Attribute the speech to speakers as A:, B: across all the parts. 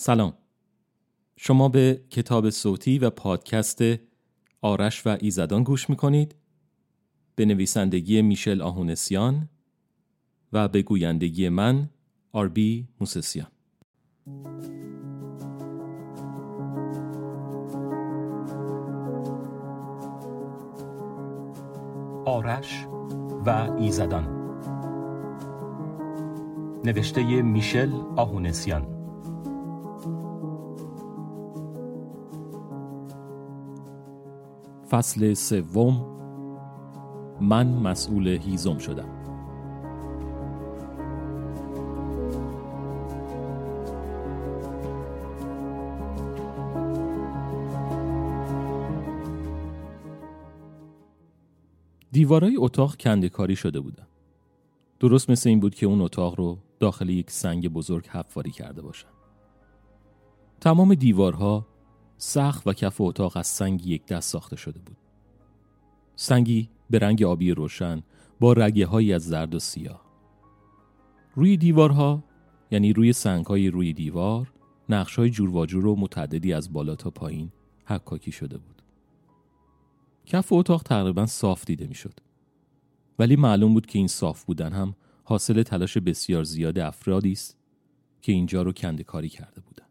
A: سلام. شما به کتاب صوتی و پادکست آرش و ایزدان گوش می‌کنید. به نویسندگی میشل آهونسیان و به گویندگی من آربی موسسیان. آرش و ایزدان. نوشته میشل آهونسیان. فصل سوم. من مسئول هیزم شدم. دیوارای اتاق کندکاری شده بودن درست مثل این بود که اون اتاق رو داخل یک سنگ بزرگ حفاری کرده باشن. تمام دیوارها سخت و کف اتاق از سنگی یک دست ساخته شده بود. سنگی به رنگ آبی روشن با رگه های از زرد و سیاه. روی دیوارها یعنی روی سنگ های روی دیوار نقش های جور و جور و متعددی از بالا تا پایین حکاکی شده بود. کف اتاق تقریبا صاف دیده می‌شد. ولی معلوم بود که این صاف بودن هم حاصل تلاش بسیار زیاد افرادی است که اینجا رو کندکاری کرده بودند.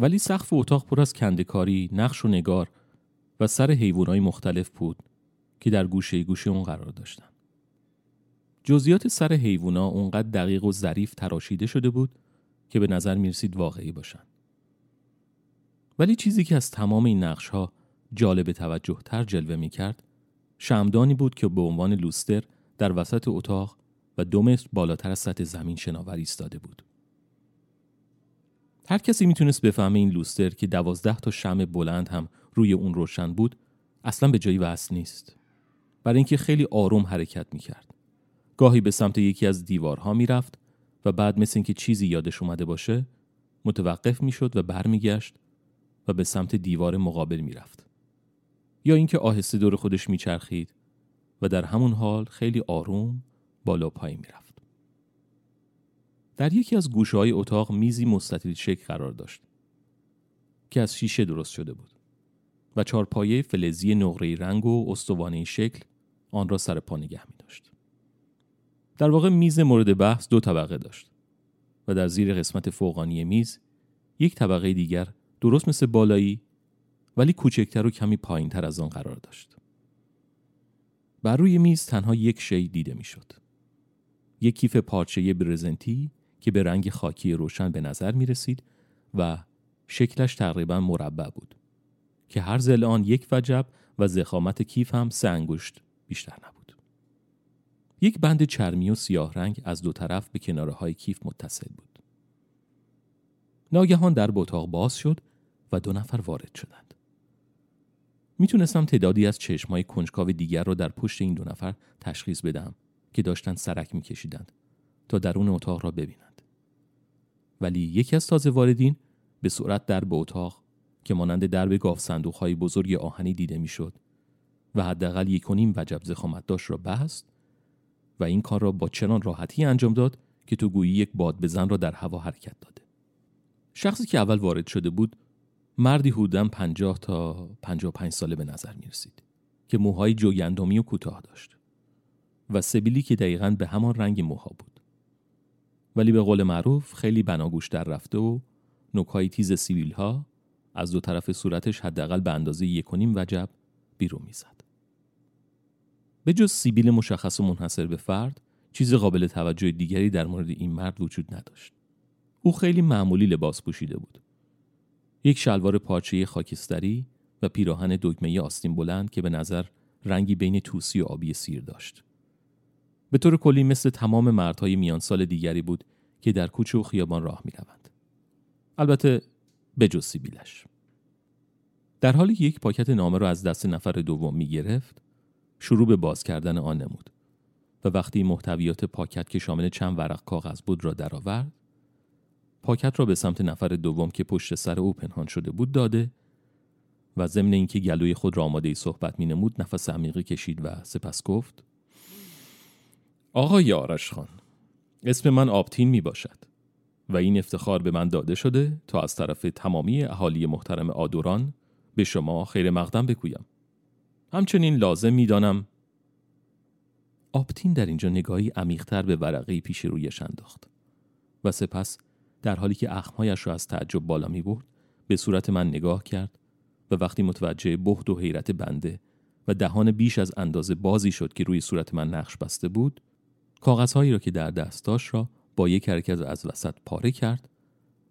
A: ولی سقف اتاق پر از کندکاری، نقش و نگار و سر حیوانای مختلف بود که در گوشه گوشه اون قرار داشتن. جزئیات سر حیوونا اونقدر دقیق و ظریف تراشیده شده بود که به نظر می‌رسید واقعی باشن. ولی چیزی که از تمام این نقش ها جالب توجه تر جلوه می کرد شمدانی بود که به عنوان لوستر در وسط اتاق و دو متر بالاتر از سطح زمین شناور ایستاده بود. هر کسی می‌تونست بفهمه این لوستر که دوازده تا شم بلند هم روی اون روشن بود اصلا به جایی وصل نیست. برای اینکه خیلی آروم حرکت می‌کرد. گاهی به سمت یکی از دیوارها می‌رفت و بعد مثل اینکه چیزی یادش اومده باشه متوقف می‌شد و برمیگشت و به سمت دیوار مقابل می‌رفت. یا اینکه آهسته دور خودش میچرخید و در همون حال خیلی آروم بالا پایین می‌رفت. در یکی از گوشه های اتاق میزی مستطیل شکل قرار داشت که از شیشه درست شده بود و چارپایه فلزی نقره رنگ و استوانه شکل آن را سر پا نگه می داشت. در واقع میز مورد بحث دو طبقه داشت و در زیر قسمت فوقانی میز یک طبقه دیگر درست مثل بالایی ولی کوچکتر و کمی تر از آن قرار داشت. بر روی میز تنها یک شی دیده می‌شد. یک کیف پارچه برزنتی که به رنگ خاکی روشن به نظر می رسید و شکلش تقریبا مربع بود که هر زل آن یک وجب و زخامت کیف هم سه انگشت بیشتر نبود. یک بند چرمی و سیاه رنگ از دو طرف به کناره های کیف متصل بود. ناگهان در اتاق باز شد و دو نفر وارد شدند. می‌تونستم تعدادی از چشمای کنجکاو دیگر را در پشت این دو نفر تشخیص بدم که داشتن سرک میکشیدند تا درون اتاق را ببینند. ولی یکی از تازه واردین به سرعت در به اتاق که مانند درب گاف صندوق های بزرگ آهنی دیده می‌شد و حداقل یک و وجب زخامت داشت را بست و این کار را با چنان راحتی انجام داد که تو گویی یک باد بزن را در هوا حرکت داده. شخصی که اول وارد شده بود مردی حدوداً پنجاه تا پنجاه پنج ساله به نظر می رسید که موهای جوگندمی و کوتاه داشت و سبیلی که دقیقا به همان رنگ موها بود. ولی به قول معروف خیلی بناگوش در رفته و نوکهای تیز سیویل ها از دو طرف صورتش حداقل به اندازه یک و نیم وجب بیرون می‌زد. به جز سیبیل مشخص و منحصر به فرد چیز قابل توجه دیگری در مورد این مرد وجود نداشت. او خیلی معمولی لباس پوشیده بود. یک شلوار پارچه خاکستری و پیراهن دگمه آستین بلند که به نظر رنگی بین توسی و آبی سیر داشت. به طور کلی مثل تمام مردهای میان سال دیگری بود که در کوچه و خیابان راه می روند. البته به جز سیبیلش. در حالی که یک پاکت نامه را از دست نفر دوم می گرفت شروع به باز کردن آن نمود و وقتی محتویات پاکت که شامل چند ورق کاغذ بود را درآورد پاکت را به سمت نفر دوم که پشت سر او پنهان شده بود داده و ضمن اینکه گلوی خود را آماده ای صحبت می نمود نفس عمیقی کشید و سپس گفت آقای آرش خان اسم من آبتین می باشد و این افتخار به من داده شده تا از طرف تمامی اهالی محترم آدوران به شما خیر مقدم بگویم. همچنین لازم می‌دانم آپتین در اینجا نگاهی عمیقتر به ورقه پیش رویش انداخت و سپس در حالی که اخمهایش را از تعجب بالا می برد به صورت من نگاه کرد و وقتی متوجه بهد و حیرت بنده و دهان بیش از اندازه بازی شد که روی صورت من نقش بسته بود کاغذهایی را که در دست داشت را با یک حرکت از وسط پاره کرد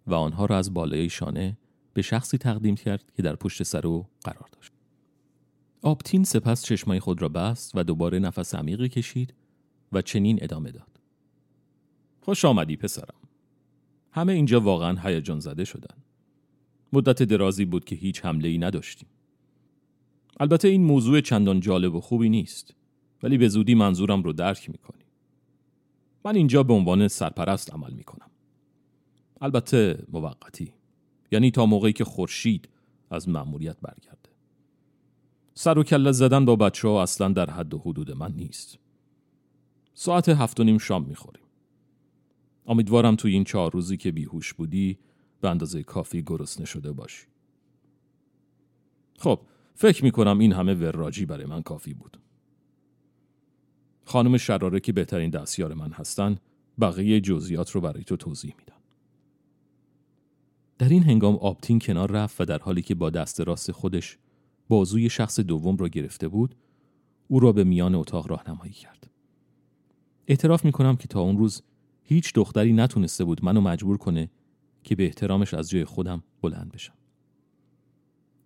A: و آنها را از بالای شانه به شخصی تقدیم کرد که در پشت سر او قرار داشت. آپتین سپس چشمای خود را بست و دوباره نفس عمیقی کشید و چنین ادامه داد. خوش آمدی پسرم. همه اینجا واقعا هیجان زده شدن. مدت درازی بود که هیچ حمله ای نداشتیم. البته این موضوع چندان جالب و خوبی نیست ولی به زودی منظورم رو درک می‌کنی. من اینجا به عنوان سرپرست عمل می‌کنم. البته موقتی. یعنی تا موقعی که خورشید از مأموریت برگرده. سر و کله زدن با بچه ها اصلا در حد و حدود من نیست. ساعت هفت و نیم شام می‌خوریم. امیدوارم توی این چهار روزی که بیهوش بودی به اندازه کافی گرسنه شده باشی. خب فکر می کنم این همه وراجی برای من کافی بود. خانم شراره که بهترین دستیار من هستن بقیه جزئیات رو برای تو توضیح میدن. در این هنگام آپتین کنار رفت و در حالی که با دست راست خودش بازوی شخص دوم را گرفته بود او را به میان اتاق راهنمایی کرد. اعتراف می کنم که تا اون روز هیچ دختری نتونسته بود منو مجبور کنه که به احترامش از جای خودم بلند بشم.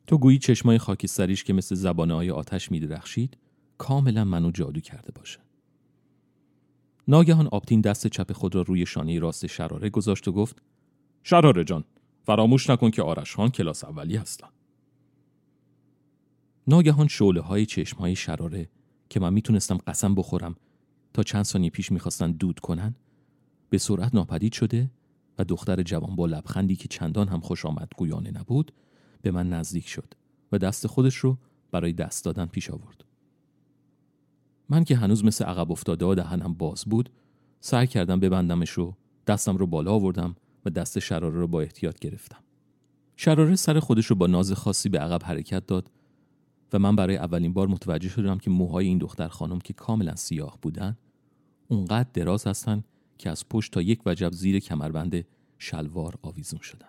A: تو گویی چشمای خاکستریش که مثل زبانه های آتش می درخشید کاملا منو جادو کرده باشه. ناگهان آپتین دست چپ خود را روی شانه راست شراره گذاشت و گفت شراره جان فراموش نکن که آرش خان کلاس اولی هستن. ناگهان شعله های چشم های شراره که من می‌تونستم قسم بخورم تا چند ثانیه پیش می‌خواستن دود کنن به سرعت ناپدید شده و دختر جوان با لبخندی که چندان هم خوش آمد گویانه نبود به من نزدیک شد و دست خودش رو برای دست دادن پیش آورد. من که هنوز مثل عقب افتاده و دهنم باز بود سعی کردم ببندمش رو دستم رو بالا آوردم و دست شراره رو با احتیاط گرفتم. شراره سر خودش رو با ناز خاصی به عقب حرکت داد و من برای اولین بار متوجه شدم که موهای این دختر خانم که کاملا سیاه بودن اونقدر دراز هستن که از پشت تا یک وجب زیر کمربند شلوار آویزون شدن.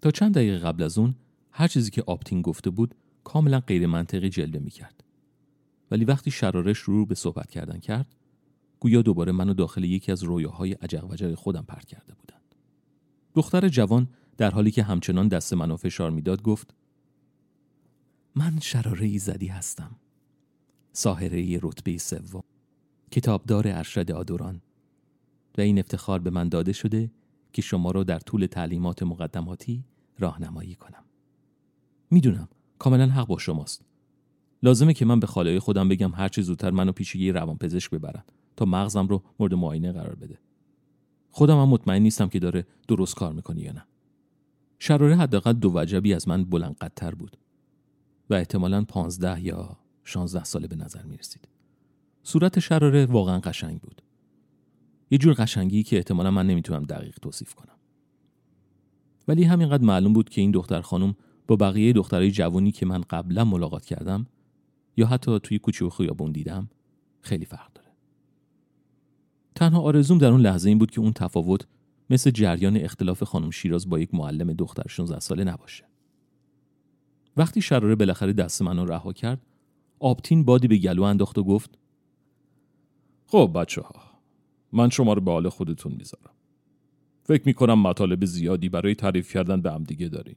A: تا چند دقیقه قبل از اون هر چیزی که آپتین گفته بود کاملا غیر منطقی جلوه می کرد. ولی وقتی شرارش رو به صحبت کردن کرد گویا دوباره منو داخل یکی از رویاهای عجق وجق خودم پرت کرده بودند. دختر جوان در حالی که همچنان دست منو فشار می‌داد گفت من شراره زدی هستم. ساهره رتبه سوم. کتابدار ارشد آدوران و این افتخار به من داده شده که شما را در طول تعلیمات مقدماتی راهنمایی کنم. می‌دونم کاملا حق با شماست. لازمه که من به خاله خودم بگم هر چه زودتر منو پیش یه روانپزشک ببرن تا مغزم رو مورد معاینه قرار بده. خودم هم مطمئن نیستم که داره درست کار می‌کنی یا نه. شراره حداقل دو وجبی از من بلند قدتر بود و احتمالا پانزده یا شانزده ساله به نظر می رسید. صورت شراره واقعا قشنگ بود. یه جور قشنگی که احتمالا من نمی‌تونم دقیق توصیف کنم. ولی همینقدر معلوم بود که این دختر خانم با بقیه دخترای جوانی که من قبلا ملاقات کردم یا حتی توی کوچه و خیابون دیدم خیلی فرق داره. تنها آرزوم در اون لحظه این بود که اون تفاوت مثل جریان اختلاف خانم شیراز با یک معلم دختر 16 ساله نباشه. وقتی شراره بالاخره دست منو رها کرد، آبتین بادی به گلو انداخت و گفت: خب بچه ها من شما رو به حال خودتون می‌ذارم. فکر می‌کنم مطالب زیادی برای تعریف کردن به هم دیگه دارین.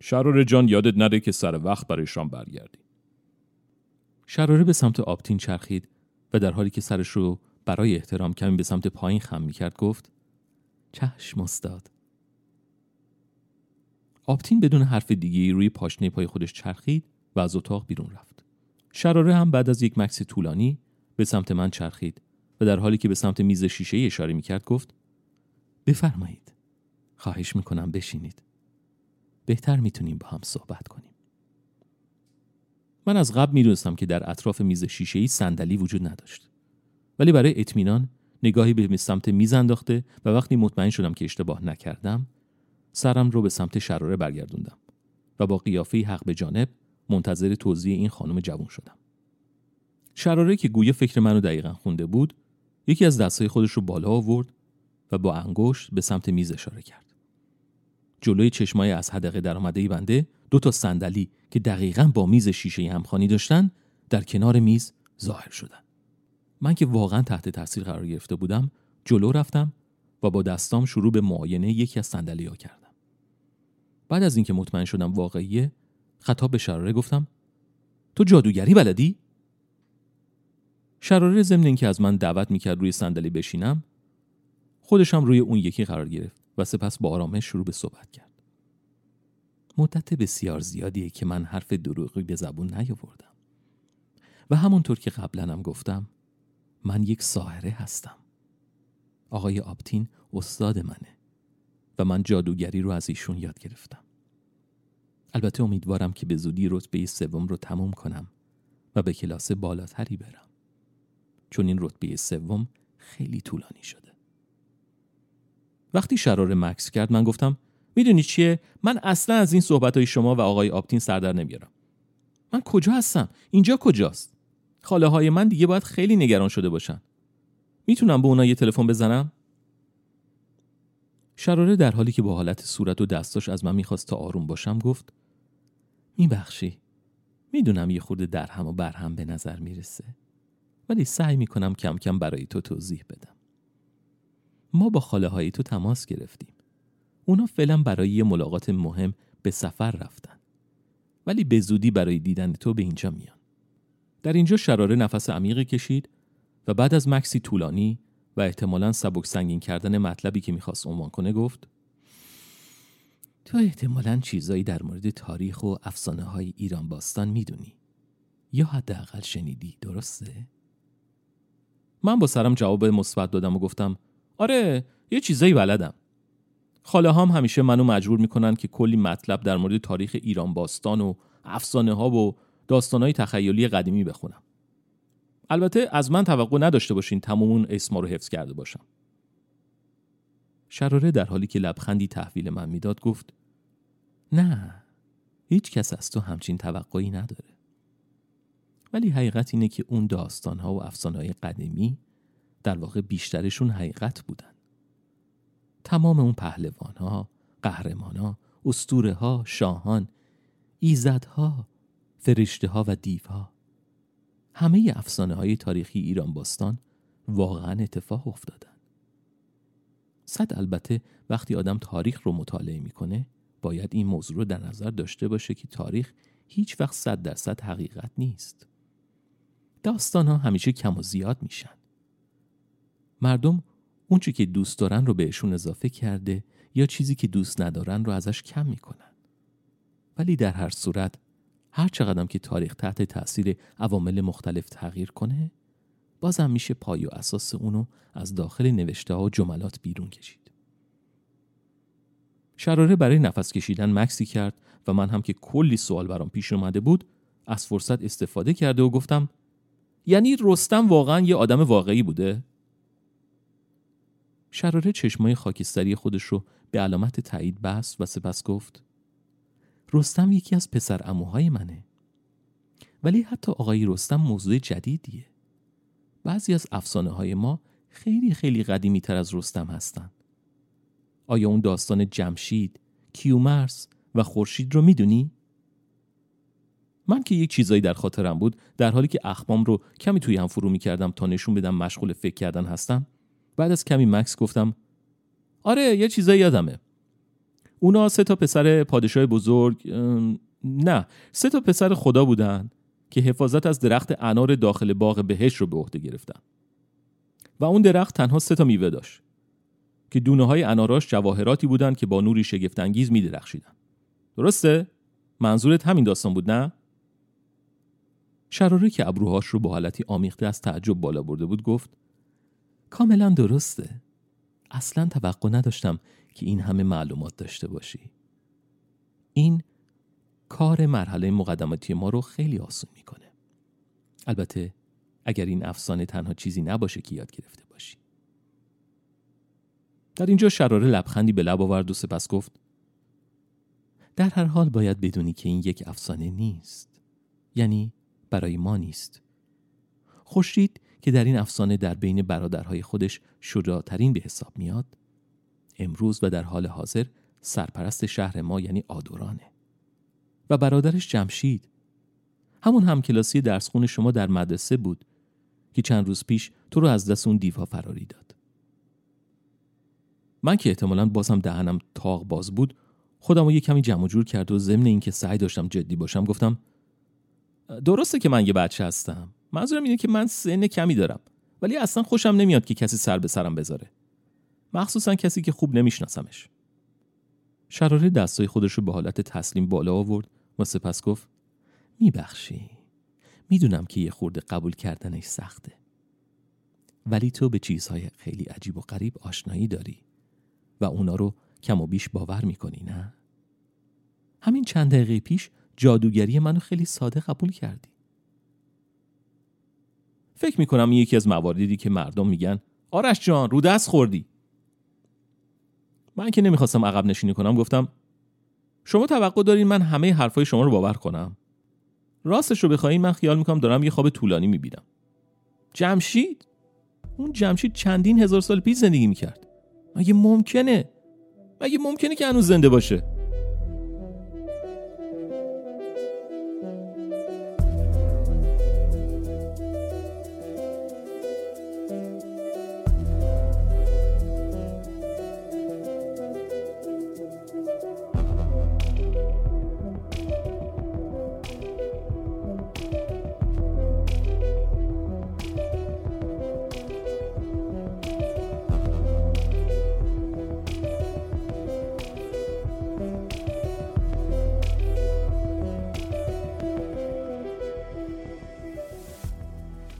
A: شراره جان یادت نره که سر وقت برای شام برگردی. شراره به سمت آبتین چرخید و در حالی که سرش رو برای احترام کمی به سمت پایین خم می‌کرد گفت چشم استاد. آبتین بدون حرف دیگه روی پاشنه پای خودش چرخید و از اتاق بیرون رفت. شراره هم بعد از یک مکس طولانی به سمت من چرخید و در حالی که به سمت میز شیشه اشاره می‌کرد گفت بفرمایید. خواهش می‌کنم بشینید. بهتر می‌تونیم با هم صحبت کنیم. من از قبل می‌دونستم که در اطراف میز شیشه ای صندلی وجود نداشت. ولی برای اطمینان نگاهی به سمت میز انداخته و وقتی مطمئن شدم که اشتباه نکردم سرم رو به سمت شراره برگردوندم و با قیافه حق به جانب منتظر توضیح این خانم جوان شدم. شراره که گویه فکر منو دقیقا خونده بود یکی از دستهای خودش رو بالا آورد و با انگشت به سمت میز اشاره کرد. جلوی چشمای از حدقه در آمده بنده دو تا صندلی که دقیقا با میز شیشه همخانی داشتن در کنار میز ظاهر شدن. من که واقعا تحت تاثیر قرار گرفته بودم جلو رفتم و با دستام شروع به معاینه یکی از صندلی ها کردم. بعد از اینکه مطمئن شدم واقعیه خطاب به شراره گفتم تو جادوگری بلدی؟ شراره ضمن اینکه از من دعوت می‌کرد روی صندلی بشینم خودشم روی اون یکی قرار گرفت و سپس با آرامش شروع به صحبت کرد. مدت بسیار زیادیه که من حرف دروغی به زبون نیاوردم و همونطور که قبلا گفتم من یک ساحره هستم. آقای آبتین استاد منه و من جادوگری رو از ایشون یاد گرفتم. البته امیدوارم که به زودی رتبه سوم رو تموم کنم و به کلاس بالاتری برم. چون این رتبه سوم خیلی طولانی شده. وقتی شرار مکس کرد من گفتم می‌دونی چیه؟ من اصلا از این صحبت های شما و آقای آپتین سردر نمیارم. من کجا هستم؟ اینجا کجاست؟ خاله های من دیگه باید خیلی نگران شده باشن. می‌تونم به اونا یه تلفن بزنم؟ شراره در حالی که با حالت صورت و دستاش از من می‌خواست تا آروم باشم گفت میبخشی. می‌دونم یه خورده درهم و برهم به نظر می‌رسه ولی سعی می‌کنم کم کم برای تو توضیح بدم. ما با خاله های تو تماس گرفتیم. اونا فعلا برای یه ملاقات مهم به سفر رفتن. ولی به زودی برای دیدن تو به اینجا میان. در اینجا شراره نفس عمیقی کشید و بعد از مکسی طولانی و احتمالا سبک سنگین کردن مطلبی که می‌خواست عنوان کنه گفت تو احتمالا چیزایی در مورد تاریخ و افسانه های ایران باستان می‌دونی. یا حداقل شنیدی درسته؟ من با سرم جواب مثبت دادم و گفتم آره یه چیزایی بلدم. خاله هم همیشه منو مجبور می‌کنن که کلی مطلب در مورد تاریخ ایران باستان و افسانه ها و داستان های تخیلی قدیمی بخونم. البته از من توقع نداشته باشین تمام اون اسما رو حفظ کرده باشم. شراره در حالی که لبخندی تحویل من می‌داد گفت نه هیچ کس از تو همچین توقعی نداره. ولی حقیقت اینه که اون داستان ها و افسانه های قدیمی در واقع بیشترشون حقیقت بودن. تمام اون پهلوان ها قهرمان ها استوره ها شاهان ایزدها فرشته ها و دیوها همه افسانه های تاریخی ایران باستان واقعا اتفاق افتادن. صد البته وقتی آدم تاریخ رو مطالعه می‌کنه باید این موضوع رو در نظر داشته باشه که تاریخ هیچ وقت صد درصد حقیقت نیست. داستان ها همیشه کم و زیاد میشن. مردم اونچه که دوست دارن رو بهشون اضافه کرده یا چیزی که دوست ندارن رو ازش کم می‌کنن ولی در هر صورت هر چقدر که تاریخ تحت تاثیر عوامل مختلف تغییر کنه بازم میشه پای و اساس اونو از داخل نوشته ها و جملات بیرون کشید شراره برای نفس کشیدن مکسی کرد و من هم که کلی سوال برام پیش اومده بود از فرصت استفاده کرده و گفتم یعنی رستم واقعا یه آدم واقعی بوده؟ شراره چشمای خاکستری خودش رو به علامت تایید بست و سپس گفت رستم یکی از پسر اموهای منه. ولی حتی آقای رستم موضوع جدیدیه. بعضی از افسانه های ما خیلی خیلی قدیمی تر از رستم هستن. آیا اون داستان جمشید، کیومرس و خورشید رو می‌دونی؟ من که یک چیزایی در خاطرم بود در حالی که اخمام رو کمی توی هم فرو می‌کردم تا نشون بدم مشغول فکر کردن هستم بعد از کمی مکس گفتم آره یه چیزایی یادمه اونا سه تا پسر پادشاه بزرگ نه سه تا پسر خدا بودن که حفاظت از درخت انار داخل باغ بهش رو به عهده گرفتن و اون درخت تنها سه تا میوه داشت که دونه های اناراش جواهراتی بودن که با نوری شگفتانگیز می درخشیدن درسته؟ منظورت همین داستان بود نه؟ شراره که ابروهاش رو با حالتی آمیخته از تعجب بالا برده بود گفت کاملا درسته. اصلا توقع نداشتم که این همه معلومات داشته باشی. این کار مرحله مقدماتی ما رو خیلی آسون می‌کنه. البته اگر این افسانه تنها چیزی نباشه که یاد گرفته باشی. در اینجا شراره لبخندی به لب آورد و سپس گفت در هر حال باید بدونی که این یک افسانه نیست. یعنی برای ما نیست. خورشید که در این افسانه در بین برادرهای خودش شجاعترین به حساب میاد امروز و در حال حاضر سرپرست شهر ما یعنی آدورانه. و برادرش جمشید. همون همکلاسی درس خون شما در مدرسه بود که چند روز پیش تو رو از دست اون دیوا فراری داد. من که احتمالا بازم دهنم تاق باز بود خودم رو یه کمی جمع جور کرد و ضمن اینکه سعی داشتم جدی باشم گفتم درسته که من یه بچه هستم. منظورم اینه که من سن کمی دارم ولی اصلا خوشم نمیاد که کسی سر به سرم بذاره. مخصوصا کسی که خوب نمیشناسمش. شراره دستای خودش رو به حالت تسلیم بالا آورد و سپس گفت میبخشی. می‌دونم که یه خورده قبول کردنش سخته. ولی تو به چیزهای خیلی عجیب و غریب آشنایی داری و اونا رو کم و بیش باور می‌کنی نه؟ همین چند دقیقه پیش جادوگری منو خیلی ساده قبول کردی. فکر می‌کنم این یکی از مواردی که مردم میگن آرش جان رو دست خوردی. من که نمی‌خواستم عقب نشینی کنم گفتم شما توقع دارین من همه حرفای شما رو باور کنم. راستش رو بخواین من خیال می‌کنم دارم یه خواب طولانی می‌بینم. جمشید؟ اون جمشید چندین هزار سال پیش زندگی می‌کرد. مگه ممکنه؟ مگه ممکنه که هنوز زنده باشه؟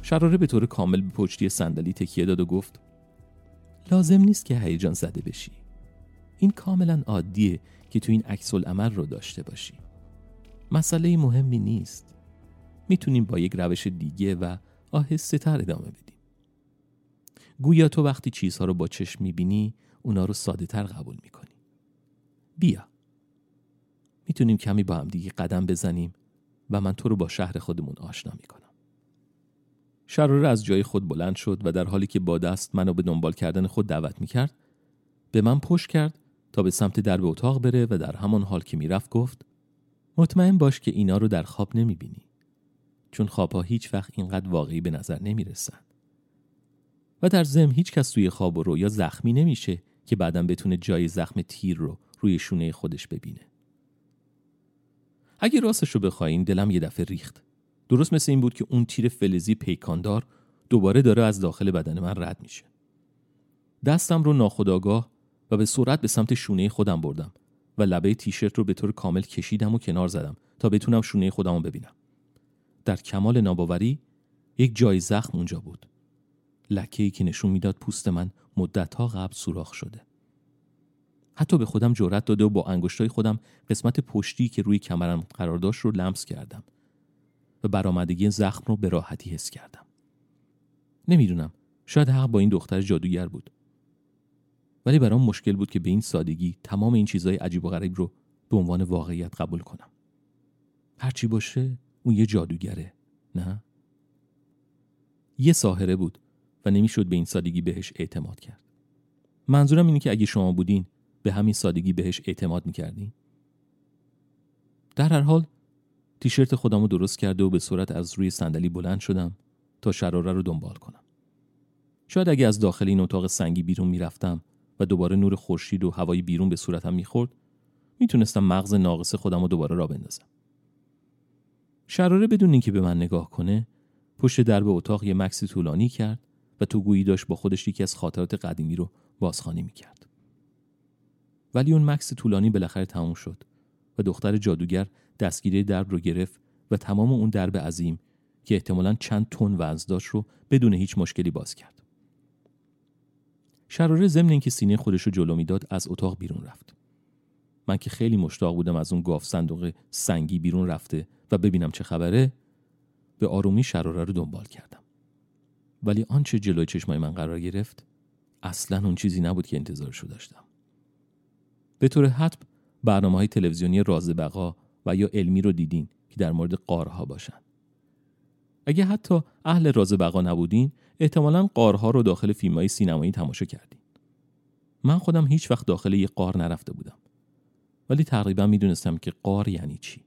A: شراره به طور کامل به پشتی صندلی تکیه داد و گفت لازم نیست که هیجان زده بشی. این کاملا عادیه که تو این عکس عمل رو داشته باشی. مسئله مهمی نیست. می‌تونیم با یک روش دیگه و آهسته تر ادامه بدیم. گویا تو وقتی چیزها رو با چشم می‌بینی اونا رو ساده تر قبول می‌کنی. بیا. می‌تونیم کمی با هم دیگه قدم بزنیم و من تو رو با شهر خودمون آشنا می‌کنم. شراره از جای خود بلند شد و در حالی که با دست منو به دنبال کردن خود دعوت می‌کرد به من پشت کرد تا به سمت درب اتاق بره و در همان حال که می‌رفت گفت مطمئن باش که اینا رو در خواب نمی‌بینی چون خوابها هیچ وقت اینقدر واقعی به نظر نمی‌رسن. و در زم هیچ کس توی خواب و رویا زخمی نمیشه که بعدا بتونه جای زخم تیر رو روی شونه خودش ببینه. اگه راستش رو بخواین دلم یه دفعه ریخت. درست مثل این بود که اون تیر فلزی پیکاندار دوباره داره از داخل بدن من رد میشه. دستم رو ناخداگاه و به سرعت به سمت شونه خودم بردم و لبه تیشرت رو به طور کامل کشیدم و کنار زدم تا بتونم شونه خودم رو ببینم. در کمال ناباوری یک جای زخم اونجا بود. لکه ای که نشون می‌داد پوست من مدتها قبل سوراخ شده. حتی به خودم جرأت داده و با انگشتای خودم قسمت پشتی که روی کمرم قرار داشت رو لمس کردم. و برآمدگی زخم رو به راحتی حس کردم. نمی‌دونم شاید حق با این دختر جادوگر بود. ولی برام مشکل بود که به این سادگی تمام این چیزهای عجیب و غریب رو به عنوان واقعیت قبول کنم. هرچی باشه اون یه جادوگره نه؟ یه ساهره بود و نمی‌شد به این سادگی بهش اعتماد کرد. منظورم اینه که اگه شما بودین به همین سادگی بهش اعتماد می‌کردین؟ در هر حال تیشرت خودم رو درست کرده و به صورت از روی صندلی بلند شدم تا شراره رو دنبال کنم. شاید اگه از داخل این اتاق سنگی بیرون می‌رفتم و دوباره نور خورشید و هوای بیرون به صورتم می‌خورد می‌تونستم مغز ناقص خودم رو دوباره را بندازم. شراره بدون اینکه به من نگاه کنه پشت درب اتاق یه مکسی طولانی کرد و تو گویی داشت با خودش یکی از خاطرات قدیمی رو بازخوانی می‌کرد. ولی اون مکس طولانی بالاخره تموم شد و دختر جادوگر دستگیری درب رو گرفت و تمام اون درب عظیم که احتمالا چند تن وزن داشت رو بدون هیچ مشکلی باز کرد. شراره ضمن اینکه سینه خودش رو جلو می‌داد از اتاق بیرون رفت. من که خیلی مشتاق بودم از اون گاف صندوق سنگی بیرون رفته و ببینم چه خبره به آرومی شراره رو دنبال کردم. ولی آنچه جلوی چشمای من قرار گرفت اصلا اون چیزی نبود که انتظارشو داشتم به طور حتم برنامه های تلویزیونی راز بقا و یا علمی رو دیدین که در مورد قارها باشن. اگه حتی اهل راز بقا نبودین احتمالا قارها رو داخل فیلم های سینمایی تماشا کردین. من خودم هیچ وقت داخل یه قار نرفته بودم. ولی تقریبا می‌دونستم که قار یعنی چی.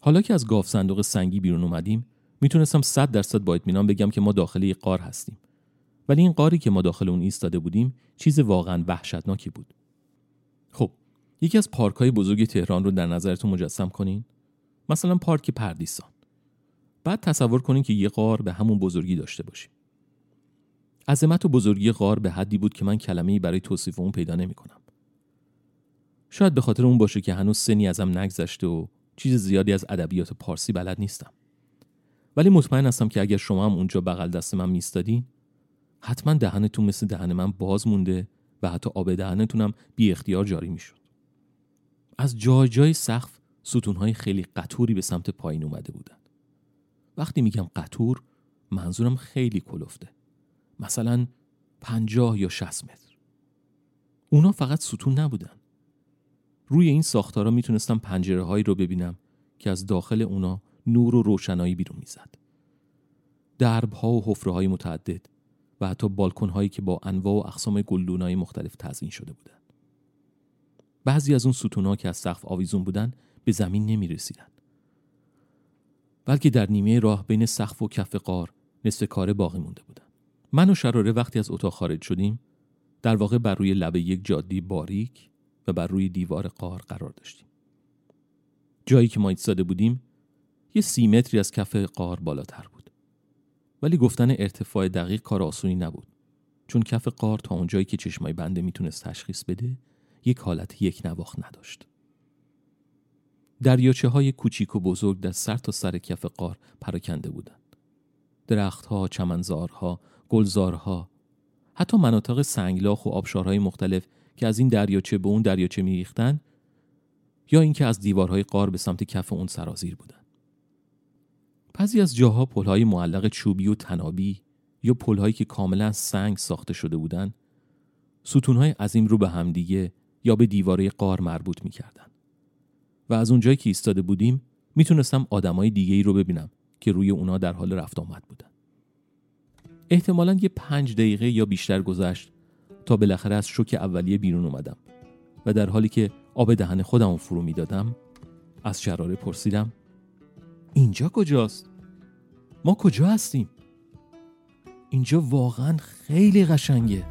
A: حالا که از گاف صندوق سنگی بیرون اومدیم می‌تونستم صد درصد با اطمینان بگم که ما داخل یه قار هستیم. ولی این قاری که ما داخل اون ایستاده بودیم چیز واقعا وحشتناکی بود. یکی از پارک های بزرگ تهران رو در نظرتون مجسم کنین مثلا پارک پردیسان بعد تصور کنین که یه غار به همون بزرگی داشته باشیم عظمت و بزرگی غار به حدی بود که من کلمه‌ای برای توصیف اون پیدا نمی‌کنم. شاید به خاطر اون باشه که هنوز سنی ازم نگذشته و چیز زیادی از ادبیات پارسی بلد نیستم. ولی مطمئن هستم که اگر شما هم اونجا بغل دست من میستادین حتما دهنتون مثل دهن من باز مونده و حتی آب دهنتونم بی اختیار جاری می‌شد. از جای جای سقف ستونهای خیلی قطوری به سمت پایین اومده بودن. وقتی میگم قطور منظورم خیلی کلفته. مثلا پنجاه یا شست متر. اونا فقط ستون نبودن. روی این ساختارا می‌تونستم پنجره هایی رو ببینم که از داخل اونا نور و روشنایی بیرون می‌زد. درب ها و حفره های متعدد و حتی بالکن هایی که با انواع و اقسام گلدون های مختلف تزیین شده بودند. بعضی از اون ستون که از سقف آویزون بودن به زمین نمی رسیدن. بلکه در نیمه راه بین سقف و کف قار نصف کاره باقی مونده بودن. من و شراره وقتی از اتاق خارج شدیم در واقع بر روی لبه یک جادی باریک و بر روی دیوار قار قرار داشتیم. جایی که ما ایستاده بودیم یه سی متری از کف قار بالاتر بود. ولی گفتن ارتفاع دقیق کار آسونی نبود. چون کف قار تا اونجایی که چشمای بنده می‌تونست تشخیص بده یک حالت یک نواخت نداشت. دریاچه های کوچیک و بزرگ در سر تا سر کف قار پراکنده بودند. درختها، چمنزارها، گلزارها، حتی مناطق سنگلاخ و آبشارهای مختلف که از این دریاچه به اون دریاچه میریختن یا اینکه از دیوارهای قار به سمت کف اون سرازیر بودن. بعضی از جاها پلهای معلق چوبی و تنابی یا پلهایی که کاملا سنگ ساخته شده بودند ستونهای عظیم رو به همدیگه یا به دیواره قار مربوط می‌کردن. و از اونجایی که ایستاده بودیم می‌تونستم آدمای دیگه ای رو ببینم که روی اونا در حال رفت آمد بودن. احتمالا یه پنج دقیقه یا بیشتر گذشت تا بالاخره از شوک اولیه بیرون اومدم و در حالی که آب دهن خودم فرو می‌دادم از شراره پرسیدم اینجا کجاست؟ ما کجا هستیم؟ اینجا واقعا خیلی قشنگه